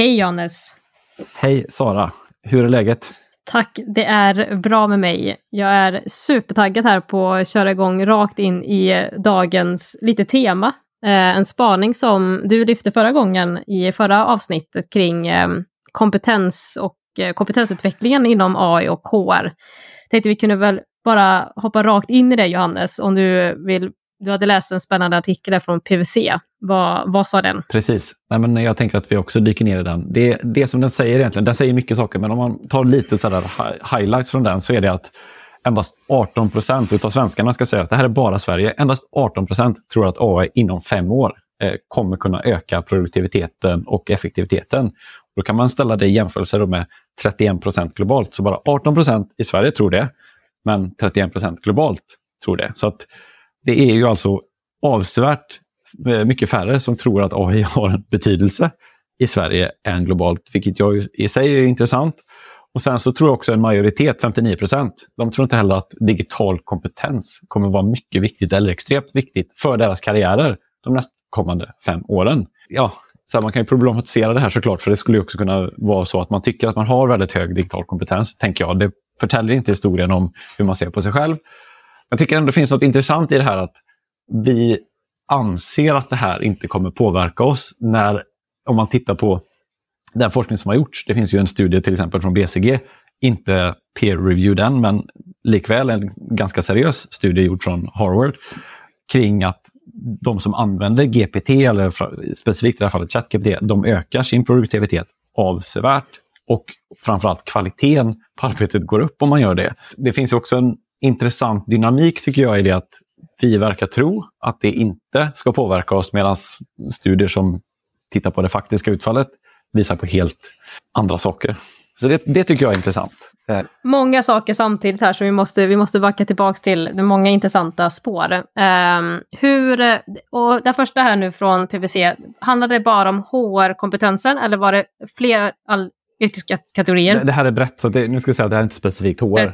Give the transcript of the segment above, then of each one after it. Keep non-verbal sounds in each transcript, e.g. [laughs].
Hej Johannes! Hej Sara! Hur är läget? Tack, det är bra med mig. Jag är supertaggad här på att köra igång rakt in i dagens lite tema. Eh, en spaning som du lyfte förra gången i förra avsnittet kring eh, kompetens och eh, kompetensutvecklingen inom AI och HR. Tänkte vi kunde väl bara hoppa rakt in i det Johannes, om du vill du hade läst en spännande artikel från PWC. Vad, vad sa den? Precis. Nej, men jag tänker att vi också dyker ner i den. Det, det som den säger egentligen, den säger mycket saker, men om man tar lite sådär highlights från den så är det att endast 18 procent av svenskarna, ska sägas, det här är bara Sverige, endast 18 procent tror att AI inom fem år eh, kommer kunna öka produktiviteten och effektiviteten. Då kan man ställa det i jämförelse med 31 procent globalt. Så bara 18 procent i Sverige tror det, men 31 procent globalt tror det. Så att det är ju alltså avsevärt eh, mycket färre som tror att AI [laughs] har en betydelse i Sverige än globalt, vilket jag i sig är intressant. Och sen så tror också en majoritet, 59 procent, de tror inte heller att digital kompetens kommer vara mycket viktigt eller extremt viktigt för deras karriärer de nästkommande fem åren. Ja, så man kan ju problematisera det här såklart, för det skulle också kunna vara så att man tycker att man har väldigt hög digital kompetens, tänker jag. Det förtäljer inte historien om hur man ser på sig själv. Jag tycker ändå det finns något intressant i det här att vi anser att det här inte kommer påverka oss när, om man tittar på den forskning som har gjorts. Det finns ju en studie till exempel från BCG, inte peer-review den, men likväl en ganska seriös studie gjord från Harvard kring att de som använder GPT, eller specifikt i det här fallet ChatGPT, de ökar sin produktivitet avsevärt och framförallt kvaliteten på arbetet går upp om man gör det. Det finns också en intressant dynamik tycker jag i det att vi verkar tro att det inte ska påverka oss medan studier som tittar på det faktiska utfallet visar på helt andra saker. Så det, det tycker jag är intressant. Många saker samtidigt här som vi måste, vi måste backa tillbaka till. Det är många intressanta spår. Um, hur, och det första här nu från PVC, handlade det bara om HR-kompetensen eller var det fler all, yrkeskategorier. Det, här är brett, så det, nu ska jag säga att det här är inte specifikt HR. Uh,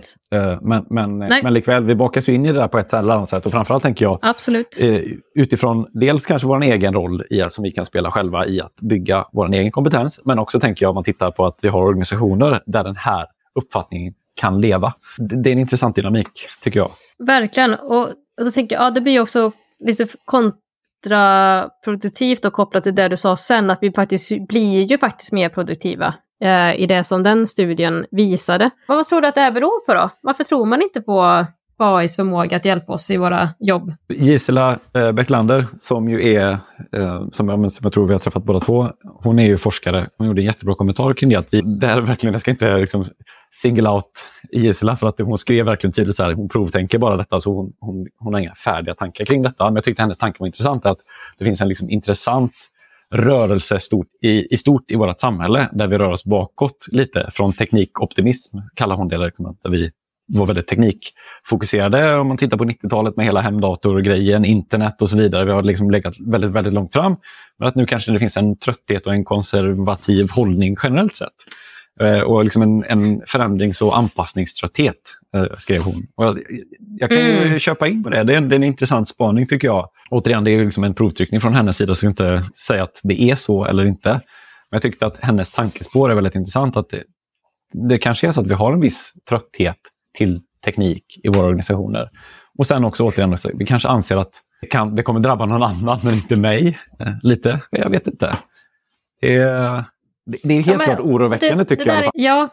men, men, men likväl, vi bakas ju in i det där på ett eller annat sätt. Och framförallt tänker jag Absolut. Uh, utifrån dels kanske vår egen roll i, som vi kan spela själva i att bygga vår egen kompetens. Men också tänker jag om man tittar på att vi har organisationer där den här uppfattningen kan leva. Det, det är en intressant dynamik, tycker jag. Verkligen. Och, och då tänker jag, ja, det blir också lite kontraproduktivt och kopplat till det du sa sen, att vi faktiskt blir ju faktiskt mer produktiva eh, i det som den studien visade. Vad tror du att det här beror på då? Varför tror man inte på AIs förmåga att hjälpa oss i våra jobb? Gisela eh, Bäcklander, som ju är, eh, som, jag, som jag tror vi har träffat båda två, hon är ju forskare. Hon gjorde en jättebra kommentar kring det. Att vi, det här verkligen, jag ska inte liksom single out Gisela, för att hon skrev verkligen tydligt så här, hon provtänker bara detta, så hon, hon, hon har inga färdiga tankar kring detta. Men jag tyckte hennes tanke var intressant, att det finns en liksom intressant rörelse stort i, i stort i vårt samhälle där vi rör oss bakåt lite från teknikoptimism, kallar hon det. Liksom, där vi var väldigt teknikfokuserade om man tittar på 90-talet med hela hemdatorgrejen, internet och så vidare. Vi har liksom legat väldigt, väldigt långt fram. Men att nu kanske det finns en trötthet och en konservativ hållning generellt sett. Eh, och liksom en, en förändrings och anpassningströtthet, eh, skrev hon. Jag, jag kan mm. ju köpa in på det. Det är, en, det är en intressant spaning tycker jag. Återigen, det är liksom en provtryckning från hennes sida, så jag ska inte säga att det är så eller inte. Men jag tyckte att hennes tankespår är väldigt intressant. Att det, det kanske är så att vi har en viss trötthet till teknik i våra organisationer. Och sen också återigen, vi kanske anser att det, kan, det kommer drabba någon annan, men inte mig. Eh, lite, jag vet inte. Det är, det är helt ja, klart oroväckande det, tycker det jag. ja,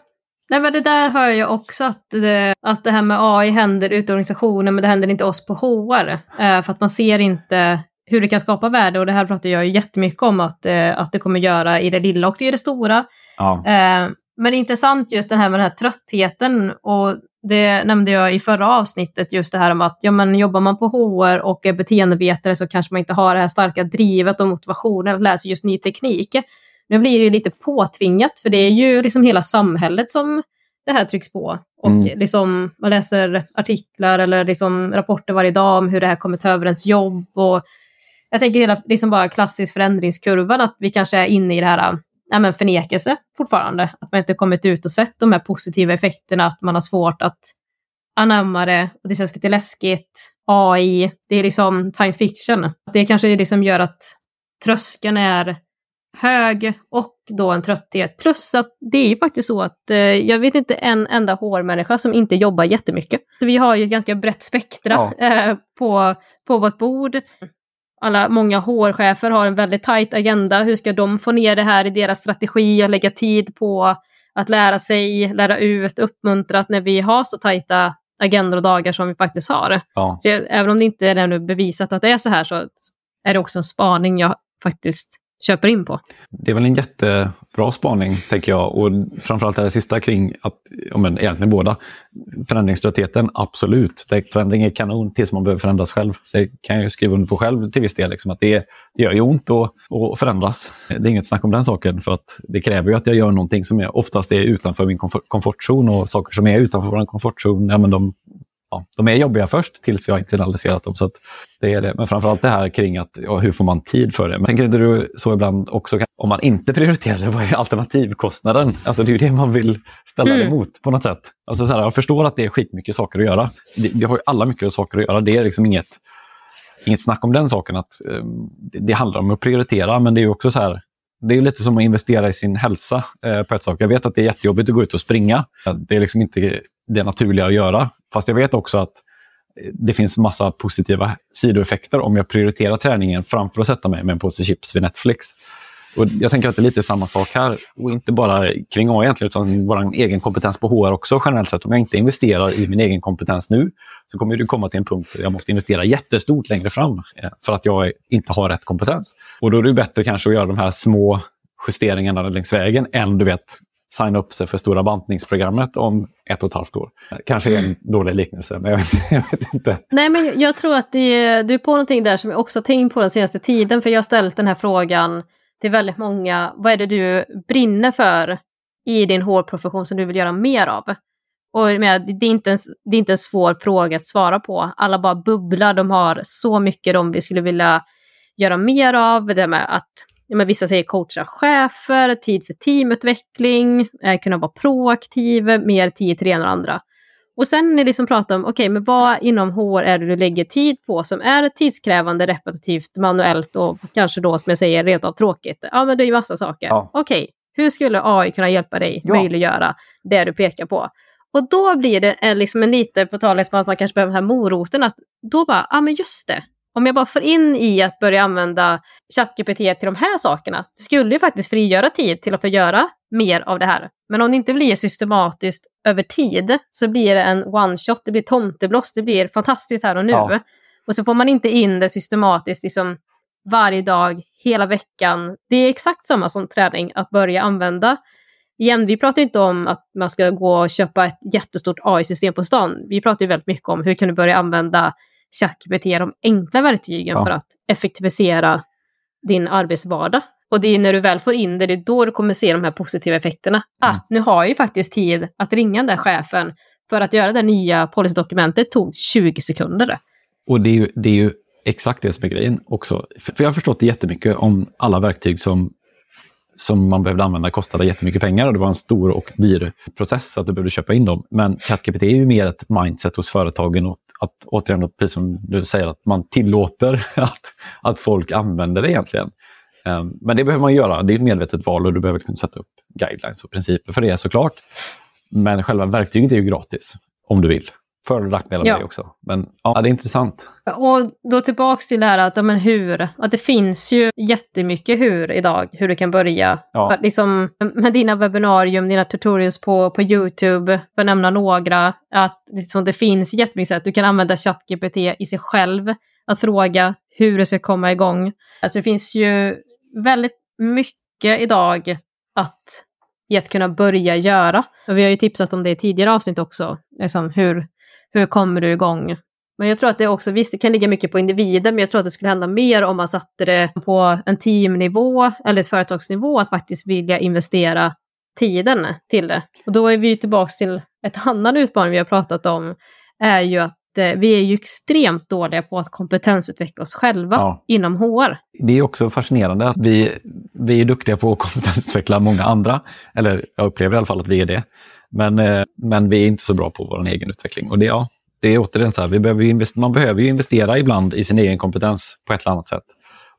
Nej, men det där hör jag också att det, att det här med AI händer ute i organisationen men det händer inte oss på HR. Eh, för att man ser inte hur det kan skapa värde och det här pratar jag ju jättemycket om att, eh, att det kommer göra i det lilla och i det stora. Ja. Eh, men det är intressant just den här med den här tröttheten och det nämnde jag i förra avsnittet, just det här om att ja, men jobbar man på HR och är beteendevetare så kanske man inte har det här starka drivet och motivationen att lära sig just ny teknik. Nu blir det lite påtvingat, för det är ju liksom hela samhället som det här trycks på. Och mm. liksom, man läser artiklar eller liksom rapporter varje dag om hur det här kommer ta över ens jobb. Och jag tänker hela liksom bara klassisk förändringskurvan, att vi kanske är inne i det här ja, men förnekelse fortfarande. Att man inte kommit ut och sett de här positiva effekterna, att man har svårt att anamma det. Och det känns lite läskigt. AI, det är liksom science fiction. Det kanske liksom gör att tröskeln är hög och då en trötthet. Plus att det är ju faktiskt så att eh, jag vet inte en enda hårmänniska som inte jobbar jättemycket. Så vi har ju ett ganska brett spektra ja. eh, på, på vårt bord. Alla, många hårchefer har en väldigt tajt agenda. Hur ska de få ner det här i deras strategi och lägga tid på att lära sig, lära ut, uppmuntra att när vi har så tajta agendor och dagar som vi faktiskt har. Ja. Så jag, även om det inte är ännu bevisat att det är så här så är det också en spaning jag faktiskt köper in på. Det är väl en jättebra spaning, tänker jag. Och framförallt det här sista kring att, ja men egentligen båda, förändringströttheten, absolut. Det, förändring är kanon tills man behöver förändras själv. Så det kan jag skriva under på själv till viss del. Liksom, att det, det gör ju ont att, förändras. Det är inget snack om den saken. För att det kräver ju att jag gör någonting som jag oftast är utanför min komfortzon. Och saker som är utanför vår komfortzon, ja, men de ja, de är jobbiga först tills vi har internaliserat dem. Så det är det. Men framförallt det här kring att, ja, hur får man tid för det? Men tänker inte du så ibland också, om man inte prioriterar det, [laughs] vad är alternativkostnaden? Alltså det är ju det man vill ställa mm. det emot på något sätt. Alltså så här, jag förstår att det är skitmycket saker att göra. Vi har ju alla mycket saker att göra. Det är liksom inget, inget snack om den saken. att um, det handlar om att prioritera, men det är också så här, det är lite som att investera i sin hälsa eh, på ett sak. Jag vet att det är jättejobbigt att gå ut och springa. Det är liksom inte det naturliga att göra. Fast jag vet också att eh, det finns massa positiva sidoeffekter om jag prioriterar träningen framför att sätta mig med en påse chips vid Netflix. Och jag tänker att det är lite samma sak här. Och inte bara kring AI egentligen, utan vår egen kompetens på HR också generellt sett. Om jag inte investerar i min egen kompetens nu så kommer det komma till en punkt där jag måste investera jättestort längre fram eh, för att jag inte har rätt kompetens. Och då är det bättre kanske att göra de här små justeringarna längs vägen än du vet signa upp sig för stora bantningsprogrammet om ett och ett halvt år. Kanske en mm. dålig liknelse, men jag vet, [laughs] jag vet, inte. Nej, men jag tror att det, du är på någonting där som jag också tänkt på den senaste tiden, för jag har ställt den här frågan till väldigt många. Vad är det du brinner för i din hårprofession som du vill göra mer av? Och det, är inte en, det är inte en svår fråga att svara på. Alla bara bubblar, de har så mycket de vi skulle vilja göra mer av. Det med att ja, men vissa säger coacha chefer, tid för teamutveckling, eh, kunna vara proaktiv, mer tid till det ena och andra. Och sen är det som pratar om, okej, okay, men vad inom HR är det du lägger tid på som är tidskrävande, repetitivt, manuellt och kanske då som jag säger rent av tråkigt? Ja, men det är ju massa saker. Ja. Okej, okay, hur skulle AI kunna hjälpa dig ja. möjliggöra det du pekar på? Och då blir det en, liksom en lite, på talet om att man kanske behöver den här moroten, att då bara, ja men just det, om jag bara får in i att börja använda ChatGPT till de här sakerna, det skulle ju faktiskt frigöra tid till att få göra mer av det här. Men om det inte blir systematiskt över tid så blir det en one-shot, det blir tomtebloss, det blir fantastiskt här och nu. Ja. Och så får man inte in det systematiskt liksom varje dag, hela veckan. Det är exakt samma som träning, att börja använda. Igen, vi pratar inte om att man ska gå och köpa ett jättestort AI-system på stan. Vi pratar ju väldigt mycket om hur kan du börja använda ChatGPT de enkla verktygen ja. för att effektivisera din arbetsvardag. Och det är när du väl får in det, det är då du kommer se de här positiva effekterna. Ah, mm. Ah, nu har jag ju faktiskt tid att ringa den där chefen för att göra det nya policydokumentet tog 20 sekunder. Och det är ju, det är ju exakt det som är grejen också. För jag har förstått jättemycket om alla verktyg som som man behövde använda kostade jättemycket pengar och det var en stor och dyr process att du behövde köpa in dem. Men ChatGPT är ju mer ett mindset hos företagen och att återigen, precis som du säger, att man tillåter [laughs] att, att folk använder det egentligen. Um, men det behöver man göra. Det är ett medvetet val och du behöver liksom sätta upp guidelines och principer för det såklart. Men själva verktyget är ju gratis om du vill för och nackdelar ja. det också. Men ja, det är intressant. Och då tillbaks till det här att, ja, men hur, att det finns ju jättemycket hur idag, hur du kan börja. Ja. Liksom, med dina webbinarium, dina tutorials på, på YouTube, för att nämna några, att liksom, det finns jättemycket sätt. Du kan använda ChatGPT i sig själv, att fråga hur det ska komma igång. Alltså det finns ju väldigt mycket idag att i att kunna börja göra. Och vi har ju tipsat om det i tidigare avsnitt också, liksom hur, hur kommer du igång? Men jag tror att det också, visst det kan ligga mycket på individen, men jag tror att det skulle hända mer om man satte det på en teamnivå eller ett företagsnivå, att faktiskt vilja investera tiden till det. Och då är vi tillbaka till ett annan utmaning vi har pratat om, är ju att vi är ju extremt dåliga på att kompetensutveckla oss själva ja. inom HR. Det är också fascinerande att vi, vi är duktiga på att [laughs] kompetensutveckla många andra, eller jag upplever i alla fall att vi är det. Men, eh, men vi är inte så bra på vår egen utveckling. Och det, ja, det är återigen så här, vi behöver man behöver ju investera ibland i sin egen kompetens på ett eller annat sätt.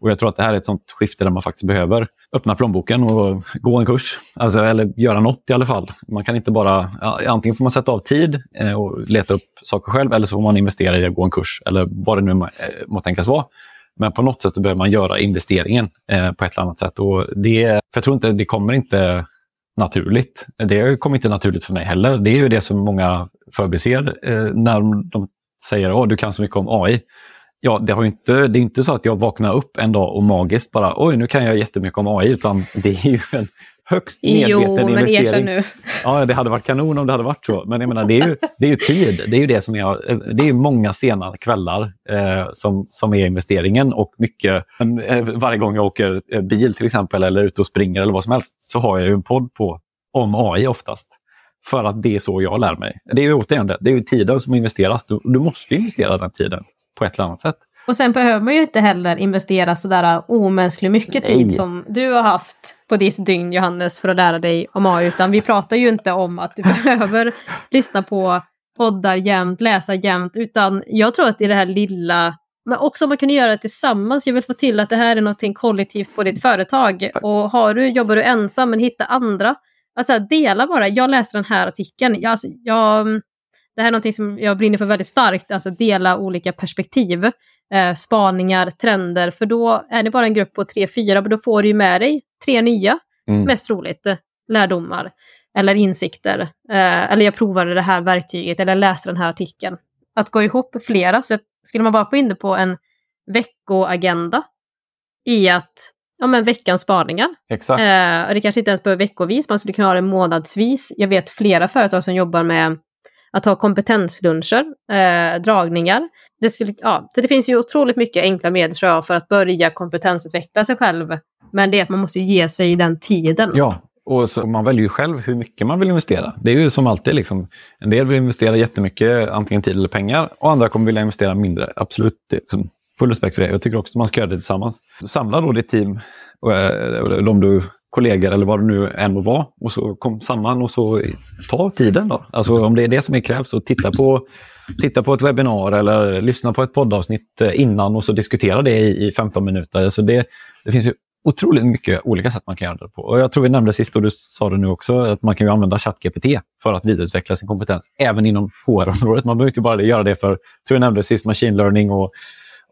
Och jag tror att det här är ett sånt skifte där man faktiskt behöver öppna plånboken och gå en kurs. Alltså, eller göra något i alla fall. Man kan inte bara... Antingen får man sätta av tid eh, och leta upp saker själv eller så får man investera i att gå en kurs eller vad det nu må, eh, tänkas vara. Men på något sätt behöver man göra investeringen eh, på ett eller annat sätt. Och det, för jag tror inte det kommer inte naturligt. Det kommer inte naturligt för mig heller. Det är ju det som många förbiser eh, när de säger att du kan så mycket om AI. Ja, det, har inte, det är inte så att jag vaknar upp en dag och magiskt bara oj, nu kan jag jättemycket om AI. Utan det är ju en högst medveten jo, investering. Men nu. Ja, det hade varit kanon om det hade varit så. Men jag menar, det är ju, det är ju tid. Det är ju det som är, det är många sena kvällar eh, som, som är investeringen. Och mycket, eh, varje gång jag åker eh, bil till exempel eller ute och springer eller vad som helst så har jag ju en podd på om AI oftast. För att det är så jag lär mig. Det är ju återigen det, det är ju tiden som investeras. Du, du måste investera den tiden på ett eller annat sätt. Och sen behöver man ju inte heller investera sådär omänskligt mycket Nej. tid som du har haft på ditt dygn Johannes för att lära dig om AI. Utan vi pratar ju inte om att du [laughs] behöver lyssna på poddar jämt, läsa jämt. Utan jag tror att i det här lilla, men också om man kunde göra det tillsammans. Jag vill få till att det här är något kollektivt på ditt företag. Och har du, jobbar du ensam men hitta andra. Alltså dela bara, jag läser den här artikeln. Jag, alltså, jag det här är något som jag brinner för väldigt starkt, alltså dela olika perspektiv, eh, spaningar, trender, för då är det bara en grupp på tre, fyra, men då får du ju med dig tre nya, mm. mest troligt, lärdomar eller insikter. Eh, eller jag provade det här verktyget eller läste den här artikeln. Att gå ihop flera, så skulle man bara få in det på en veckoagenda i att ja, men veckans spaningar. Exakt. Eh, det kanske inte ens behöver veckovis, man skulle kunna ha det månadsvis. Jag vet flera företag som jobbar med att ha kompetensluncher, eh, dragningar. Det, skulle, ja, så det finns ju otroligt mycket enkla medel tror jag, för att börja kompetensutveckla sig själv. Men det är att man måste ge sig den tiden. Ja, och så man väljer ju själv hur mycket man vill investera. Det är ju som alltid, liksom, en del vill investera jättemycket, antingen tid eller pengar, och andra kommer vilja investera mindre. Absolut, liksom, full respekt för det. Jag tycker också att man ska göra det tillsammans. Samla då ditt team, och, eh, om du kollegor eller vad det nu än må vara. Och så kom samman och så ta tiden då. Alltså om det är det som är krävs, så titta på, titta på ett webbinar eller lyssna på ett poddavsnitt eh, innan och så diskutera det i, i 15 minuter. Alltså det, det finns ju otroligt mycket olika sätt man kan göra det på. Och jag tror vi nämnde sist, och du sa det nu också, att man kan ju använda ChatGPT för att vidareutveckla sin kompetens, även inom HR-området. Man behöver inte bara göra det för, jag tror jag nämnde sist, machine learning och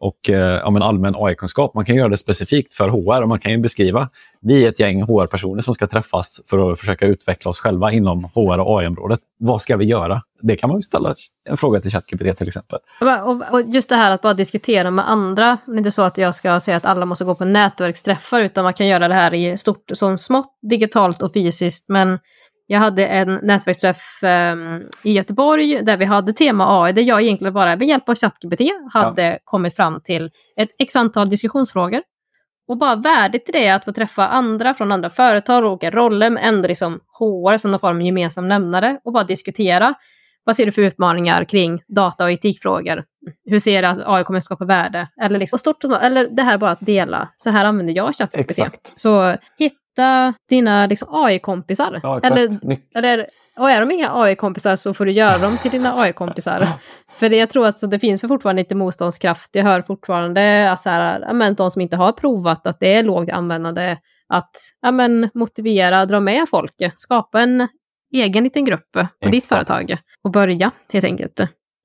och eh, ja, men allmän AI-kunskap. Man kan göra det specifikt för HR och man kan ju beskriva vi är ett gäng HR-personer som ska träffas för att försöka utveckla oss själva inom HR och AI-området. Vad ska vi göra? Det kan man ju ställa en fråga till ChatGPT till exempel. Och just det här att bara diskutera med andra. Det är inte så att jag ska säga att alla måste gå på nätverksträffar utan man kan göra det här i stort som smått, digitalt och fysiskt. Men jag hade en nätverksträff um, i Göteborg där vi hade tema AI, där jag egentligen bara med hjälp av ChatGPT hade ja. kommit fram till ett x antal diskussionsfrågor. Och bara värdet i det är att få träffa andra från andra företag, olika roller, men ändå liksom HR som någon form av gemensam nämnare och bara diskutera. Vad ser du för utmaningar kring data och etikfrågor? Hur ser du att AI kommer att skapa värde? Eller, liksom, stort, eller det här bara att dela. Så här använder jag ChatGPT. Exakt. Så hit, hitta dina liksom, AI-kompisar. Ja, eller, eller, och är de inga AI-kompisar så får du göra dem till dina AI-kompisar. för det, jag tror att så det finns fortfarande lite motståndskraft. Jag hör fortfarande att så här, men, de som inte har provat att det är lågt användande, att ja, men, motivera, dra med folk, skapa en egen liten grupp på Exakt. ditt företag och börja helt enkelt.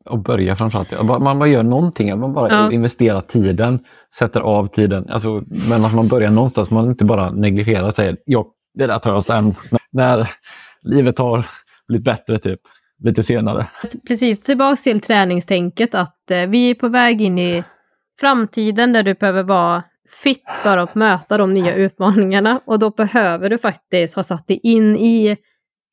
Och börja framförallt. Man bara gör någonting, man bara ja. investerar tiden, sätter av tiden. Alltså, men att man börjar någonstans, man inte bara negligerar och säger ja, det där tar jag sen. När livet har blivit bättre, typ. Lite senare. Precis, tillbaka till träningstänket att eh, vi är på väg in i framtiden där du behöver vara fit för att möta de nya utmaningarna och då behöver du faktiskt ha satt dig in i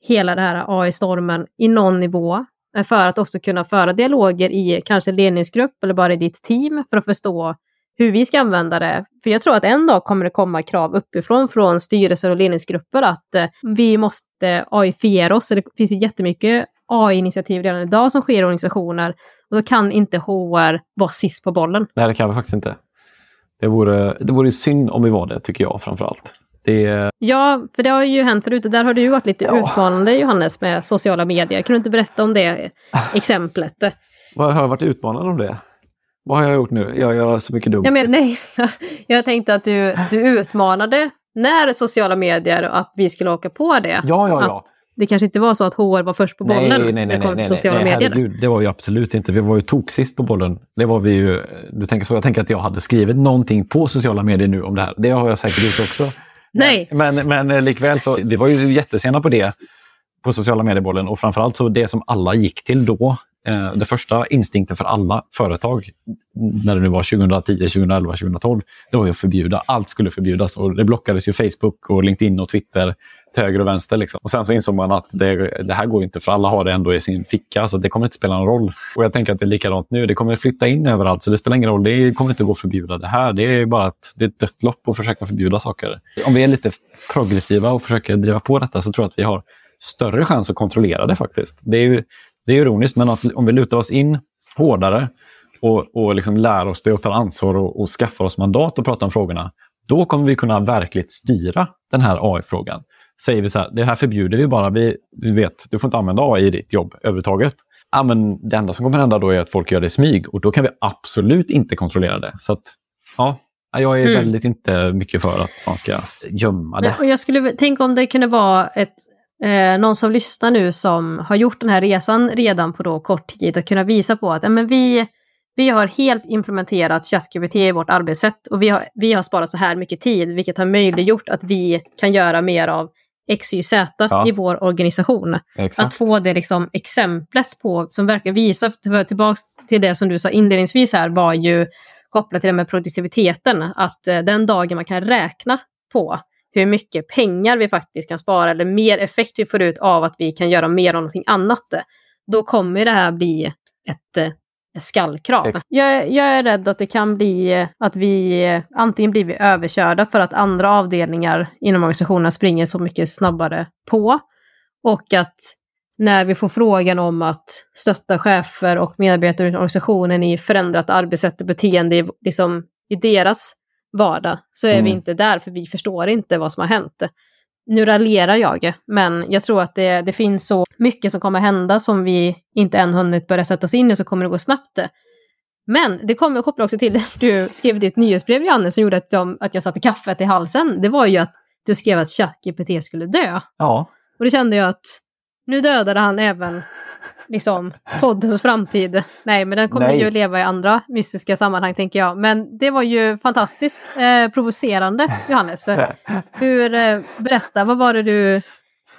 hela den här AI-stormen i någon nivå Eh, för att också kunna föra dialoger i kanske ledningsgrupp eller bara i ditt team för att förstå hur vi ska använda det. För jag tror att en dag kommer det komma krav uppifrån från styrelser och ledningsgrupper att eh, vi måste AI-fiera oss. Det finns ju jättemycket AI-initiativ redan idag som sker i organisationer och då kan inte HR vara sist på bollen. Nej, det kan vi faktiskt inte. Det vore, det vore synd om vi var det, tycker jag framför allt. Det... Ja, för det har ju hänt förut. Där har du ju varit lite ja. utmanande Johannes med sociala medier. Kan du inte berätta om det [laughs] exemplet? Vad har jag varit utmanande om det? Vad har jag gjort nu? Jag gör så mycket dumt. Jag, men, nej, [laughs] jag tänkte att du, du utmanade när sociala medier att vi skulle åka på det. Ja, ja, ja. Att det kanske inte var så att HR var först på bollen nej, nej, när nej, det kom till nej, sociala nej, medier. herregud, det var ju absolut inte. Vi var ju toksist på bollen. Det var vi ju, du tänker så, jag tänker att jag hade skrivit någonting på sociala medier nu om det här. Det har jag säkert gjort också. Nej. Men, men, men likväl så, vi var ju jättesena på det, på sociala mediebollen. Och framförallt så det som alla gick till då, eh, det första instinkten för alla företag, när det nu var 2010, 2011, 2012, det var ju att förbjuda. Allt skulle förbjudas och det blockades ju Facebook och LinkedIn och Twitter till höger och vänster. Liksom. Och sen så insåg man att det, det här går inte för alla har det ändå i sin ficka så det kommer inte spela någon roll. Och jag tänker att det är likadant nu. Det kommer flytta in överallt så det spelar ingen roll. Det kommer inte gå att förbjuda det här. Det är bara ett, det är ett dött lopp att försöka förbjuda saker. Om vi är lite progressiva och försöker driva på detta så tror jag att vi har större chans att kontrollera det faktiskt. Det är ju det är ironiskt men att om vi lutar oss in hårdare och, och liksom lär oss det och tar ansvar och, och skaffar oss mandat att prata om frågorna, då kommer vi kunna verkligt styra den här AI-frågan säger vi så här, det här förbjuder vi bara. Vi, vi vet, du får inte använda AI i ditt jobb överhuvudtaget. Ja, men det enda som kommer hända då är att folk gör det i smyg och då kan vi absolut inte kontrollera det. Så att, ja, jag är mm. väldigt inte mycket för att man ska gömma det. Och jag skulle tänka om det kunde vara ett, eh, någon som lyssnar nu som har gjort den här resan redan på då kort tid att kunna visa på att ja, men vi, vi har helt implementerat ChatGPT i vårt arbetssätt och vi har, vi har sparat så här mycket tid, vilket har möjliggjort att vi kan göra mer av X, Y, Z ja. i vår organisation. Exakt. Att få det liksom exemplet på, som verkligen visar, tillbaka till det som du sa inledningsvis här, var ju kopplat till det med produktiviteten. Att eh, den dagen man kan räkna på hur mycket pengar vi faktiskt kan spara eller mer effekt vi får ut av att vi kan göra mer av någonting annat. Då kommer det här bli ett eh, skallkrav. Jag, jag, är rädd att det kan bli att vi antingen blir vi överkörda för att andra avdelningar inom organisationen springer så mycket snabbare på och att när vi får frågan om att stötta chefer och medarbetare i organisationen i förändrat arbetssätt och beteende i, liksom, i deras vardag så är mm. vi inte där för vi förstår inte vad som har hänt nu raljerar jag, men jag tror att det, det finns så mycket som kommer hända som vi inte än hunnit börja sätta oss in i, så kommer det gå snabbt. Men det kommer koppla också till det du skrev i ditt nyhetsbrev, Janne, som gjorde att, de, att jag satte kaffet i halsen. Det var ju att du skrev att ChatGPT skulle dö. Ja. Och då kände jag att nu dödade han även liksom, poddens framtid. Nej, men den kommer Nej. ju att leva i andra mystiska sammanhang, tänker jag. Men det var ju fantastiskt eh, provocerande, Johannes. [laughs] Hur, eh, berätta, vad var det du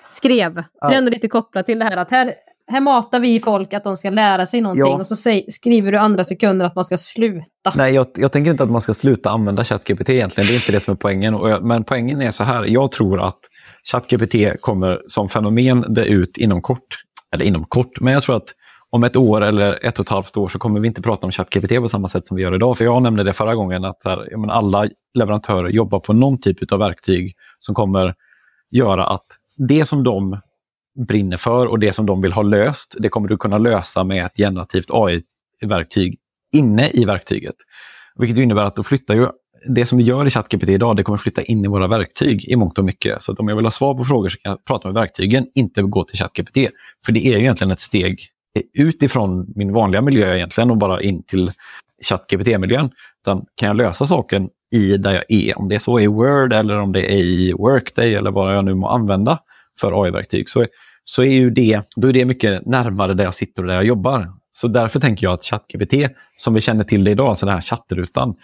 skrev? Ja. Det är ändå lite kopplat till det här att här, här matar vi folk att de ska lära sig någonting ja. och så säg, skriver du andra sekunder att man ska sluta. Nej, jag, jag, tänker inte att man ska sluta använda ChatGPT egentligen. Det är inte det som är poängen. Jag, men poängen är så här, jag tror att ChatGPT kommer som fenomen dö ut inom kort eller inom kort, men jag tror att om ett år eller ett och ett halvt år så kommer vi inte prata om ChatGPT på samma sätt som vi gör idag. För jag nämnde det förra gången att här, ja, alla leverantörer jobbar på någon typ av verktyg som kommer göra att det som de brinner för och det som de vill ha löst, det kommer du kunna lösa med ett generativt AI-verktyg inne i verktyget. Vilket innebär att då flyttar ju det som vi gör i ChatGPT idag, det kommer flytta in i våra verktyg i mångt och mycket. Så att om jag vill ha svar på frågor så kan jag prata med verktygen, inte gå till ChatGPT. För det är egentligen ett steg utifrån min vanliga miljö egentligen och bara in till ChatGPT-miljön. Utan kan jag lösa saken i där jag är, om det är så i Word eller om det är i Workday eller vad jag nu må använda för AI-verktyg, så, så är ju det, då är det mycket närmare där jag sitter och där jag jobbar. Så därför tänker jag att ChatGPT, som vi känner till det idag, alltså den här chattrutan,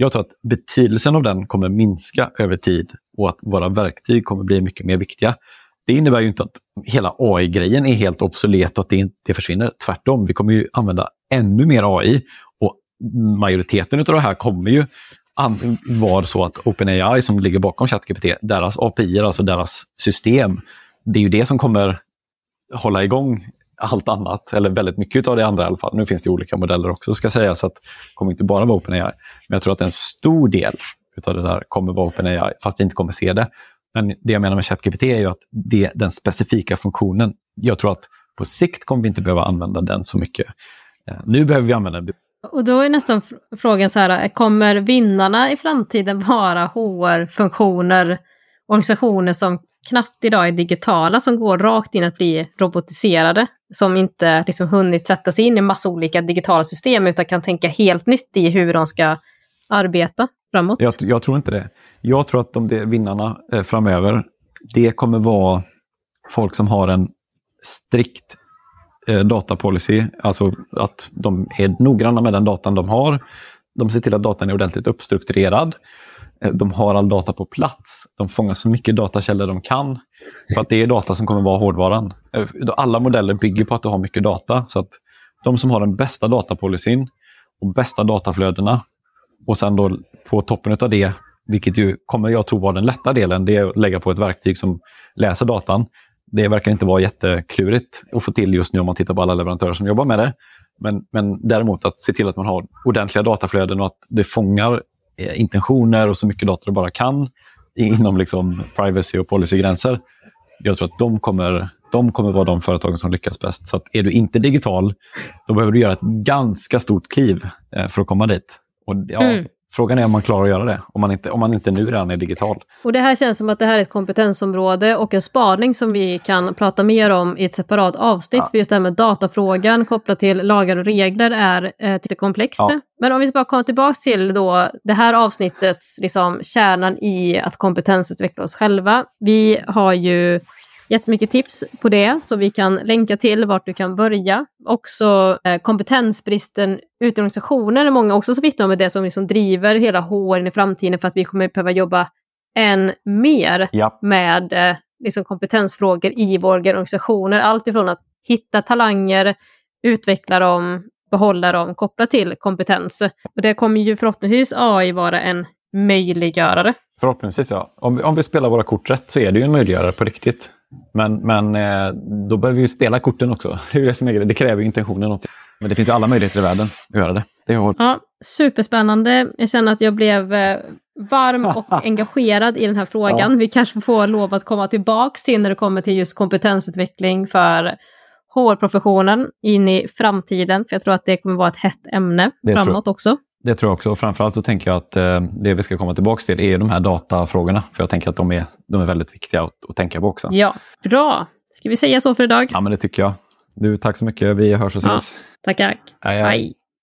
jag tror att betydelsen av den kommer minska över tid och att våra verktyg kommer bli mycket mer viktiga. Det innebär ju inte att hela AI-grejen är helt obsolet och att det inte försvinner. Tvärtom, vi kommer ju använda ännu mer AI och majoriteten av det här kommer ju vara så att OpenAI som ligger bakom ChatGPT, deras API, alltså deras system, det är ju det som kommer hålla igång allt annat, eller väldigt mycket av det andra i alla fall. Nu finns det olika modeller också ska sägas, så att det kommer inte bara vara OpenAI. Men jag tror att en stor del av det där kommer vara OpenAI, fast vi inte kommer se det. Men det jag menar med ChatGPT är ju att det, den specifika funktionen, jag tror att på sikt kommer vi inte behöva använda den så mycket. Eh, nu behöver vi använda den. Och då är nästan frågan så här, kommer vinnarna i framtiden vara HR-funktioner organisationer som knappt idag är digitala, som går rakt in att bli robotiserade, som inte liksom hunnit sätta sig in i massa olika digitala system, utan kan tänka helt nytt i hur de ska arbeta framåt. Jag, jag tror inte det. Jag tror att de det, vinnarna eh, framöver, det kommer vara folk som har en strikt eh, datapolicy, alltså att de är noggranna med den datan de har. De ser till att datan är ordentligt uppstrukturerad. Eh, de har all data på plats. De fångar så mycket datakällor de kan. För att det är data som kommer vara hårdvaran. Eh, alla modeller bygger på att du har mycket data. Så att de som har den bästa datapolicyn och bästa dataflödena och sen då på toppen av det, vilket ju kommer jag tro vara den lätta delen, det är att lägga på ett verktyg som läser datan. Det verkar inte vara jätteklurigt att få till just nu om man tittar på alla leverantörer som jobbar med det. Men, men däremot att se till att man har ordentliga dataflöden och att det fångar eh, intentioner och så mycket data det bara kan inom liksom privacy och policygränser. Jag tror att de kommer, de kommer vara de företagen som lyckas bäst. Så att är du inte digital, då behöver du göra ett ganska stort kliv eh, för att komma dit. Och ja, mm. Frågan är om man klarar att göra det, om man inte, om man inte nu redan är digital. Och det här känns som att det här är ett kompetensområde och en spaning som vi kan prata mer om i ett separat avsnitt. Ja. För just det här med datafrågan kopplat till lagar och regler är eh, lite komplext. Ja. Men om vi bara kommer tillbaka till då det här avsnittets liksom, kärnan i att kompetensutveckla oss själva. Vi har ju jättemycket tips på det, så vi kan länka till vart du kan börja. Också eh, kompetensbristen ute i organisationen är många också som vittnar om det som liksom driver hela HR i framtiden för att vi kommer behöva jobba än mer ja. med eh, liksom kompetensfrågor i våra organisationer. Allt ifrån att hitta talanger, utveckla dem, behålla dem kopplat till kompetens. Och det kommer ju förhoppningsvis AI vara en möjliggörare. Förhoppningsvis ja. Om vi, om vi spelar våra kort rätt så är det ju en möjliggörare på riktigt. Men, men eh, då behöver vi spela korten också. [laughs] Det, är det, som är, det kräver intentionen. Men det finns ju alla möjligheter i världen att göra det. det är ja, superspännande. Jag känner att jag blev eh, varm och [laughs] engagerad i den här frågan. Ja. Vi kanske får lov att komma tillbaka till när det kommer till just kompetensutveckling för HR-professionen in i framtiden. För jag tror att det kommer vara ett hett ämne det framåt också. Det tror jag också. Framförallt så tänker jag att eh, det vi ska komma tillbaka till är de här datafrågorna. För jag tänker att de är, de är väldigt viktiga att, att tänka på också. Ja, bra. Ska vi säga så för idag? Ja, men det tycker jag. Du, tack så mycket. Vi hörs och ses. Ja, tack, tack. Hej, hej.